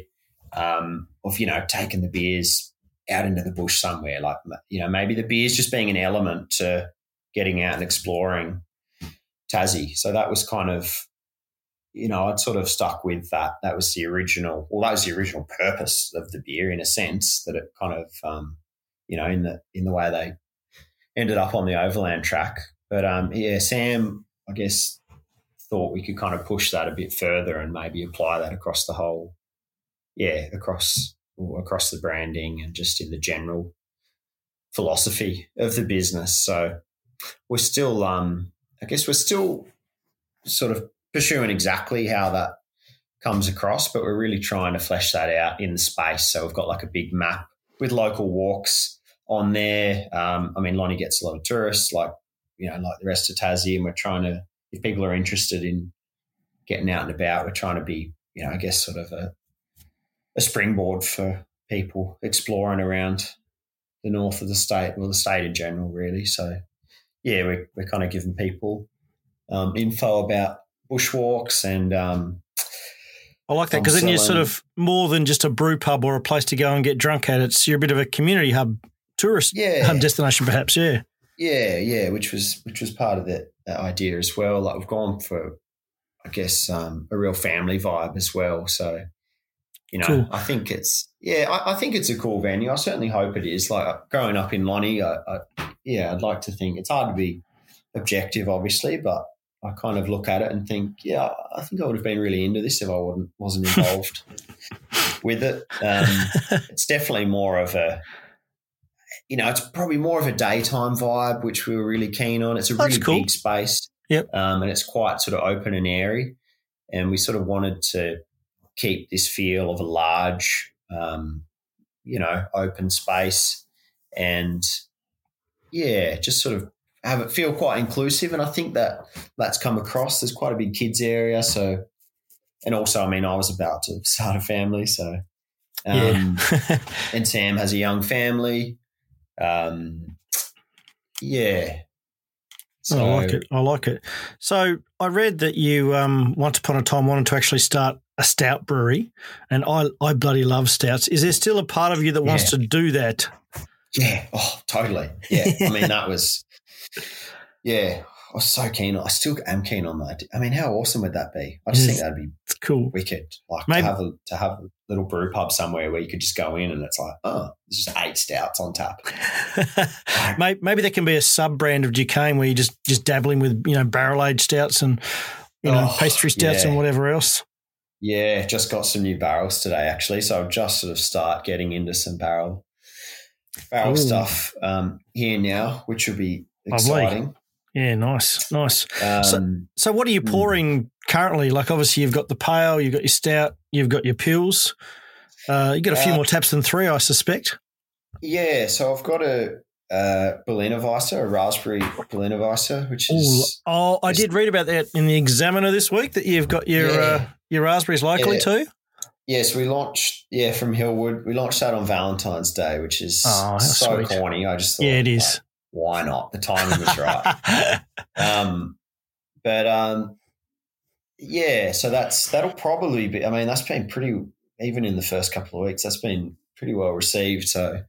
um, of you know taking the beers out into the bush somewhere. Like you know maybe the beers just being an element to getting out and exploring Tassie. So that was kind of you know I'd sort of stuck with that. That was the original. Well, that was the original purpose of the beer in a sense that it kind of um, you know in the in the way they ended up on the overland track. But um, yeah, Sam, I guess thought we could kind of push that a bit further and maybe apply that across the whole yeah, across across the branding and just in the general philosophy of the business. So we're still, um, I guess, we're still sort of pursuing exactly how that comes across, but we're really trying to flesh that out in the space. So we've got like a big map with local walks on there. Um, I mean, Lonnie gets a lot of tourists, like you know, like the rest of Tassie, and we're trying to, if people are interested in getting out and about, we're trying to be, you know, I guess, sort of a a springboard for people exploring around the north of the state, well, the state in general, really. So, yeah, we're, we're kind of giving people um, info about bushwalks and. Um, I like that because then you're sort of more than just a brew pub or a place to go and get drunk at. It's you're a bit of a community hub, tourist yeah. hub destination, perhaps. Yeah, yeah, yeah. Which was which was part of that, that idea as well. Like we've gone for, I guess, um, a real family vibe as well. So you know, cool. I think it's yeah, I, I, think it's a cool venue. I certainly hope it is. Like growing up in Lonnie, I, I, yeah, I'd like to think it's hard to be objective, obviously, but I kind of look at it and think, yeah, I think I would have been really into this if I wasn't wasn't involved with it. Um, it's definitely more of a, you know, it's probably more of a daytime vibe, which we were really keen on. It's a really cool. big space, yep, um, and it's quite sort of open and airy, and we sort of wanted to keep this feel of a large, um, you know, open space and yeah, just sort of have it feel quite inclusive. And I think that that's come across. There's quite a big kids area. So, and also, I mean, I was about to start a family. So, um, yeah. and Sam has a young family. Um, yeah. So, I like it. I like it. So I read that you um, once upon a time wanted to actually start a stout brewery, and I I bloody love stouts. Is there still a part of you that wants yeah. to do that? Yeah. Oh, totally. Yeah. I mean, that was. Yeah, I was so keen. I still am keen on that. I mean, how awesome would that be? I just think that'd be cool, wicked. Like Maybe. to have a to have little brew pub somewhere where you could just go in and it's like, oh, there's just eight stouts on tap. maybe, maybe there can be a sub brand of Ducane where you just just dabbling with you know barrel aged stouts and you know oh, pastry stouts yeah. and whatever else. Yeah, just got some new barrels today actually, so I'll just sort of start getting into some barrel barrel Ooh. stuff um, here now, which will be exciting. Lovely. Yeah, nice, nice. Um, so, so, what are you hmm. pouring. Currently? Like, obviously, you've got the pale, you've got your stout, you've got your Pils. Uh, you got a few uh, more taps than three, I suspect. Yeah, so I've got a uh, Berliner Weisse, a raspberry Berliner Weisse, which is. Ooh, oh, I did read about that in the Examiner this week that you've got your yeah. uh, your raspberries locally yeah. too. Yes, we launched. Yeah, from Hillwood, we launched that on Valentine's Day, which is oh, so sweet. corny. I just thought, yeah, it is. Like, why not? The timing was right. um, but um, yeah, so that's that'll probably be. I mean, that's been pretty. Even in the first couple of weeks, that's been pretty well received. So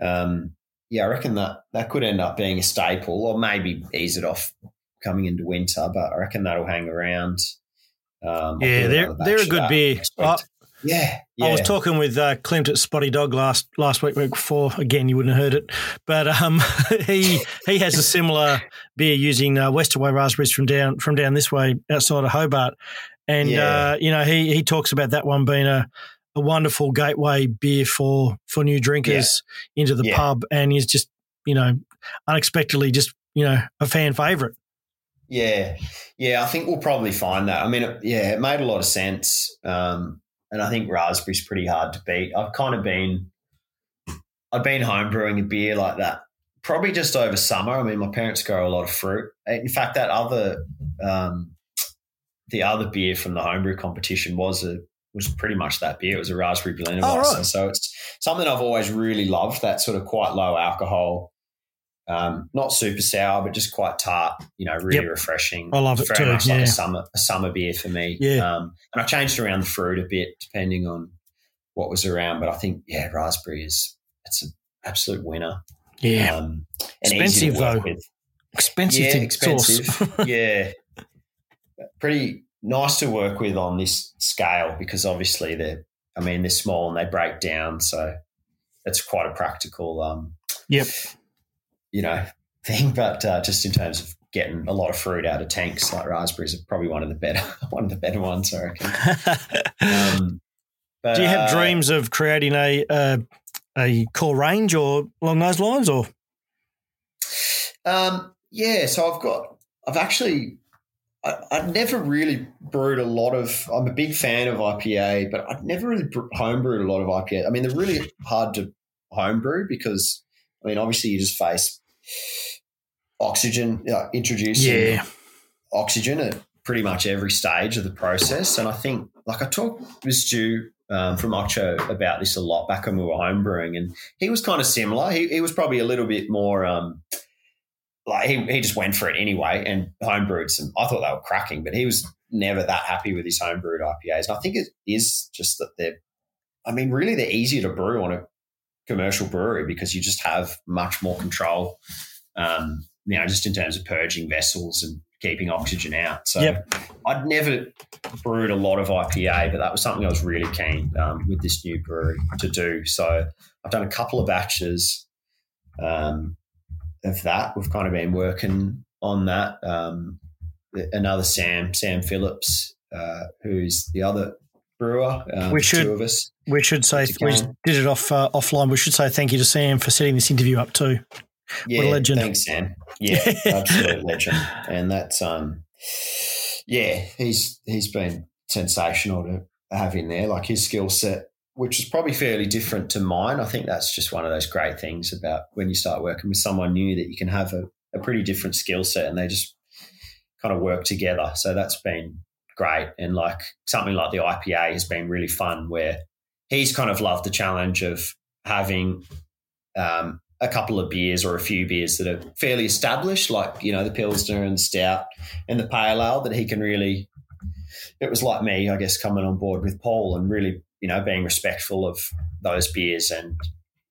um, yeah, I reckon that that could end up being a staple, or maybe ease it off coming into winter. But I reckon that'll hang around. Um, yeah, they're they're a good beer. Yeah, yeah, I was talking with uh, Clint at Spotty Dog last last week, week before. Again, you wouldn't have heard it, but um, he he has a similar beer using uh, Westerway raspberries from down from down this way outside of Hobart, and yeah. uh, you know he he talks about that one being a a wonderful gateway beer for for new drinkers yeah. into the yeah. pub, and is just you know unexpectedly just you know a fan favorite. Yeah, yeah, I think we'll probably find that. I mean, it, yeah, it made a lot of sense, um, and I think raspberry's pretty hard to beat. I've kind of been, I've been home brewing a beer like that probably just over summer. I mean, my parents grow a lot of fruit. In fact, that other, um, the other beer from the homebrew competition was a was pretty much that beer. It was a raspberry Berliner oh, right. So it's something I've always really loved. That sort of quite low alcohol, um, not super sour, but just quite tart. You know, really yep. refreshing. I love it Very too. much yeah. like a summer a summer beer for me. Yeah. Um, and I changed around the fruit a bit depending on what was around, but I think yeah, raspberry is it's an absolute winner. Yeah. Um, expensive though. With. Expensive. Yeah, expensive. yeah. Pretty nice to work with on this scale because obviously they're, I mean, they're small and they break down. So it's quite a practical, um, yep, you know, thing. But uh, just in terms of getting a lot of fruit out of tanks, like raspberries are probably one of the better, one of the better ones, I reckon. um, But, Do you have uh, dreams of creating a uh, a core range or along those lines, or Um, yeah, so I've got, I've actually, I, I've never really brewed a lot of. I'm a big fan of IPA, but I've never really bre- homebrewed a lot of IPA. I mean, they're really hard to homebrew because, I mean, obviously you just face oxygen, uh, introducing yeah, oxygen at pretty much every stage of the process. And I think, like I talked with Stu um, from Ocho about this a lot back when we were homebrewing, and he was kind of similar. He, he was probably a little bit more. Um, like he, he just went for it anyway and homebrewed some. I thought they were cracking, but he was never that happy with his homebrewed IPAs. And I think it is just that they're, I mean, really they're easier to brew on a commercial brewery because you just have much more control, um, you know, just in terms of purging vessels and keeping oxygen out. So Yep. I'd never brewed a lot of IPA, but that was something I was really keen um, with this new brewery to do. So I've done a couple of batches um, of that. We've kind of been working on that. Um, another Sam, Sam Phillips, uh, who's the other brewer. Um, We should- two of us. We should say we did it off uh, offline. We should say thank you to Sam for setting this interview up too. Yeah, legend. Thanks, Sam. Yeah, absolute legend. And that's um, yeah, he's he's been sensational to have in there. Like his skill set, which is probably fairly different to mine. I think that's just one of those great things about when you start working with someone new that you can have a, a pretty different skill set and they just kind of work together. So that's been great. And like something like the IPA has been really fun where he's kind of loved the challenge of having um, a couple of beers or a few beers that are fairly established, like, you know, the Pilsner and Stout and the Pale Ale that he can really, it was like me, I guess, coming on board with Paul and really, you know, being respectful of those beers and,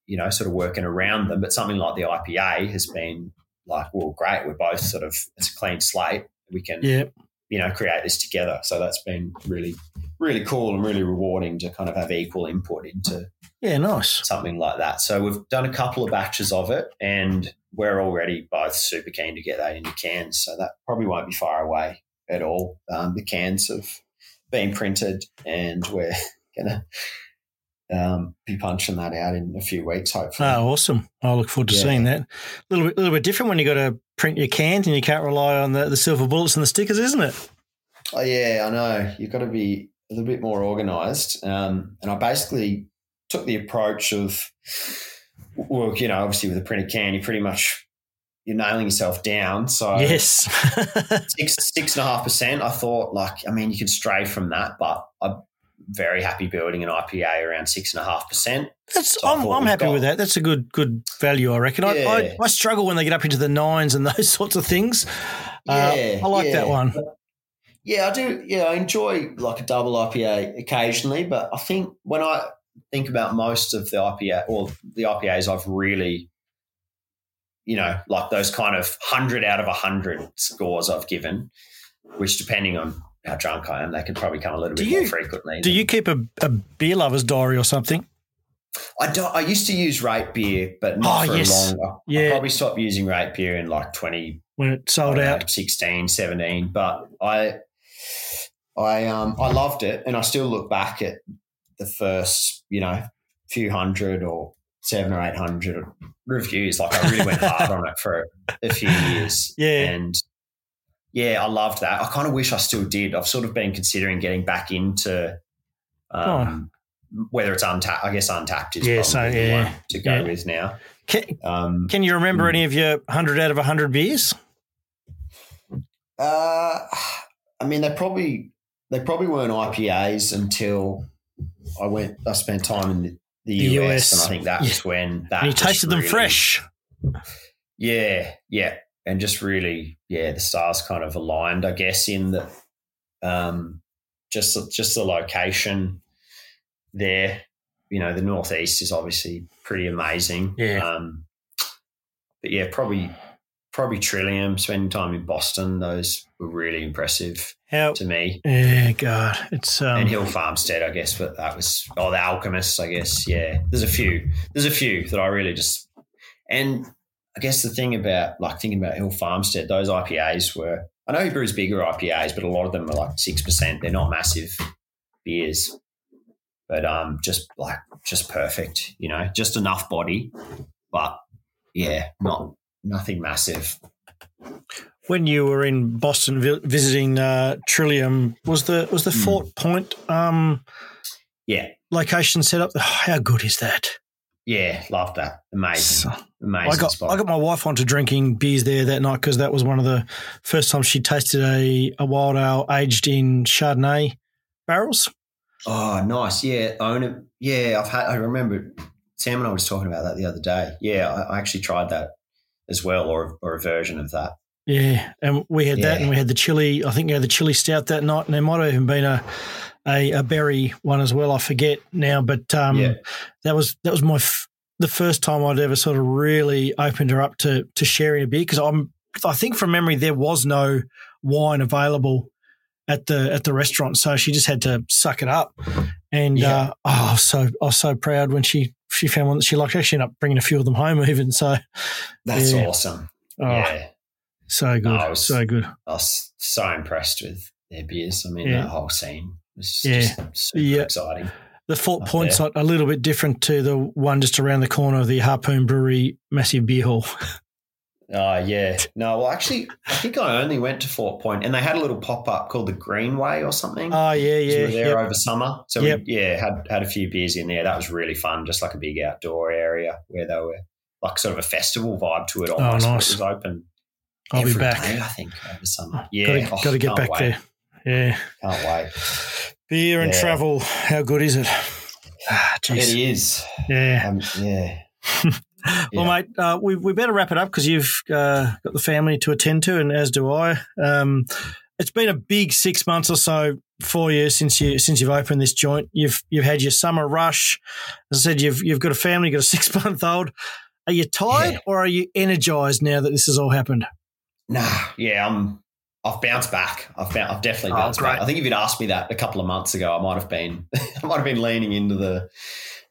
you know, sort of working around them. But something like the IPA has been like, well, great. We're both sort of, it's a clean slate. We can, Yeah, you know, create this together. So that's been really, really cool and really rewarding to kind of have equal input into yeah, nice. something like that. So we've done a couple of batches of it and we're already both super keen to get that into cans. So that probably won't be far away at all. Um, the cans have been printed and we're going to um, be punching that out in a few weeks, hopefully. Oh, awesome! I look forward to Yeah. seeing that. A little bit, little bit different when you've got to print your cans and you can't rely on the, the silver bullets and the stickers, isn't it? Oh yeah, I know. You've got to be a little bit more organised. Um, and I basically took the approach of, well, you know, obviously with a printed can, you pretty much you're nailing yourself down. So yes. six six and a half percent. I thought, like, I mean, you could stray from that, but I'm very happy building an IPA around six and a half percent. That's, So I I'm, I'm happy got- with that. That's a good good value, I reckon. I, I, Yeah. I struggle when they get up into the nines and those sorts of things. Uh, I like that one. Yeah, I do. Yeah, I enjoy like a double IPA occasionally, but I think when I think about most of the IPA or the IPAs I've really, you know, like those kind of hundred out of hundred scores I've given, which depending on how drunk I am, they could probably come a little Do bit you- more frequently. Do you keep a, a beer lover's diary or something? I, don't. I used to use rate beer, but not Oh, for yes. a long. I, Yeah. I probably stopped using rate beer in like twenty When it sold know, out? 16, 17. But I, I, um, I loved it, and I still look back at the first, you know, few hundred or seven or eight hundred reviews. Like I really went hard on it for a few years. Yeah. and yeah, I loved that. I kind of wish I still did. I've sort of been considering getting back into. Um, Whether it's Untappd, I guess Untappd is Oh. Yeah, probably so, the yeah. one to go Yeah. with now. Can, Um, can you remember any of your 100 out of 100 beers? Uh, I mean, they probably they probably weren't IPAs until I went. I spent time in the, the, The US, US. and I think that was when that And you tasted them fresh. Yeah, yeah, and just really, yeah, the stars kind of aligned, I guess, in the um, just just the location there. You know, the northeast is obviously pretty amazing. Yeah. Um, but yeah, probably probably Trillium. Spending time in Boston, those were really impressive How? to me. Yeah, God, it's um, and Hill Farmstead, I guess, but that was oh the Alchemists, I guess. Yeah, there's a few. There's a few that I really just and I guess the thing about like thinking about Hill Farmstead, those IPAs were I know he brews bigger IPAs, but a lot of them are like six percent. They're not massive beers, but um, just like just perfect. You know, just enough body, but yeah, not nothing massive. When you were in Boston vi- visiting uh, Trillium, was the was the Hmm. Fort Point um, Yeah, location set up? how good is that? yeah, love that. Amazing, amazing I got spot. I got my wife onto drinking beers there that night because that was one of the first times she tasted a, a wild ale aged in Chardonnay barrels. Oh, nice. Yeah, own it. Yeah, I've had. I remember Sam and I was talking about that the other day. Yeah, I, I actually tried that as well, or or a version of that. Yeah, and we had that, and we had the chili. I think we had the chili stout that night, and there might have even been a a, a berry one as well. I forget now, but um, Yeah. that was that was my f- the first time I'd ever sort of really opened her up to to sharing a beer because I'm I think from memory there was no wine available at the at the restaurant, so she just had to suck it up. And Yeah. uh, oh, I was so I was so proud when she she found one that she liked. Actually ended up bringing a few of them home, even so. That's Yeah. awesome. Oh, Yeah, so good, I was- so good. I was so impressed with their beers. I mean, Yeah. that whole scene was Yeah. just super Yeah. exciting. The Fort Point's there. a little bit different to the one just around the corner of the Harpoon Brewery massive beer hall. Oh, yeah. No, well, actually, I think I only went to Fort Point and they had a little pop up called the Greenway or something. Oh yeah, yeah. we were there yep. over summer. So Yep. we yeah, had had a few beers in there. That was really fun, just like a big outdoor area where they were like sort of a festival vibe to it almost. Oh, nice. It was open I'll be back. day, I think, over summer. Yeah. got to, oh, get back wait. there. Yeah, Can't wait. beer and Yeah. travel. How good is it? Ah, It is. Yeah. Um, yeah. Well, Yeah. mate, uh, we we better wrap it up because you've uh, got the family to attend to, and as do I. Um, it's been a big six months or so for you since you since you've opened this joint. You've you've had your summer rush. As I said, you've you've got a family, you've got a six month old. Are you tired Yeah. or are you energized now that this has all happened? Nah, yeah, I'm. I've bounced back. I've, I've definitely Oh, bounced back. I think if you'd asked me that a couple of months ago, I might have been, I might have been leaning into the.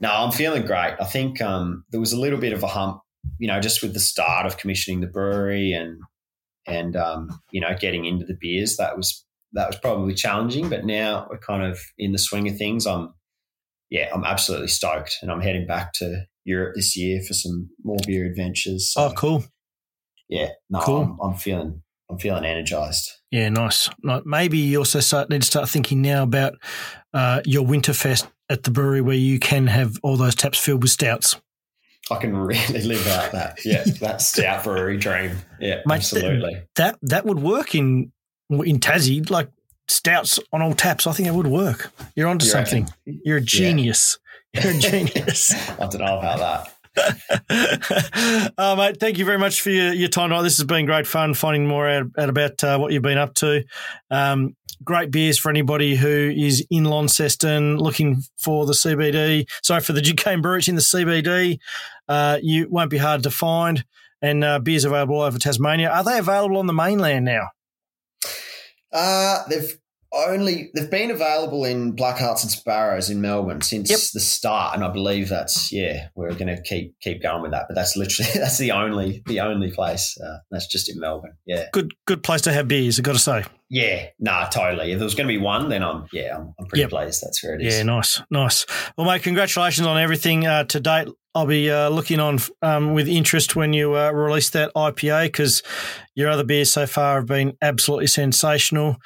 No, I'm feeling great. I think um, there was a little bit of a hump, you know, just with the start of commissioning the brewery and and um, you know getting into the beers. That was that was probably challenging, but now we're kind of in the swing of things. I'm, yeah, I'm absolutely stoked, and I'm heading back to Europe this year for some more beer adventures. So, Oh, cool. yeah, no, Cool. I'm, I'm feeling I'm feeling energized. Yeah, nice. Like, Maybe you also start, need to start thinking now about uh, your Winterfest at the brewery where you can have all those taps filled with stouts. I can really live out that. Yeah, that stout brewery dream. Yeah, Mate, absolutely. That that would work in in Tassie, like stouts on all taps. I think it would work. You're onto You something. reckon? You're a genius. You're a genius. I don't know about that. Oh, mate, thank you very much for your, your time tonight. This has been great fun finding more out, out about uh, what you've been up to. Um, great beers for anybody who is in Launceston looking for the CBD. Sorry, for the Ducane Brewery in the CBD. Uh, you won't be hard to find. And uh, beers available all over Tasmania. Are they available on the mainland now? Uh, they've only they've been available in Black Hearts and Sparrows in Melbourne since Yep. the start, and I believe that's yeah we're going to keep keep going with that. But that's literally that's the only the only place uh, that's just in Melbourne. Yeah, Good, good place to have beers. I've got to say. Yeah, nah, totally. If there was going to be one, then I'm yeah I'm, I'm pretty Yep. pleased. That's where it is. Yeah, nice, nice. Well, mate, congratulations on everything uh, to date. I'll be uh, looking on um, with interest when you uh, release that IPA because your other beers so far have been absolutely sensational.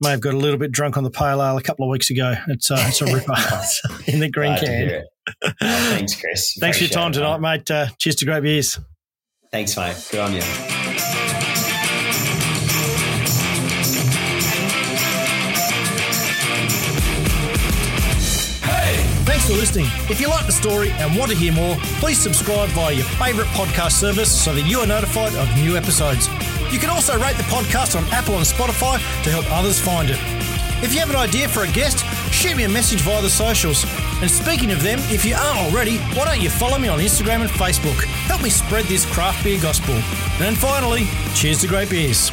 May have got a little bit drunk on the pale ale a couple of weeks ago. It's uh, it's a ripper in the green can. Oh, thanks, Chris. Thanks for your time it, tonight, mate. mate. Uh, cheers to great beers. Thanks, mate. Good on you. Thanks for listening. If you like the story and want to hear more, please subscribe via your favourite podcast service so that you are notified of new episodes. You can also rate the podcast on Apple and Spotify to help others find it. If you have an idea for a guest, shoot me a message via the socials. And speaking of them, if you aren't already, why don't you follow me on Instagram and Facebook? Help me spread this craft beer gospel. And finally, cheers to great beers.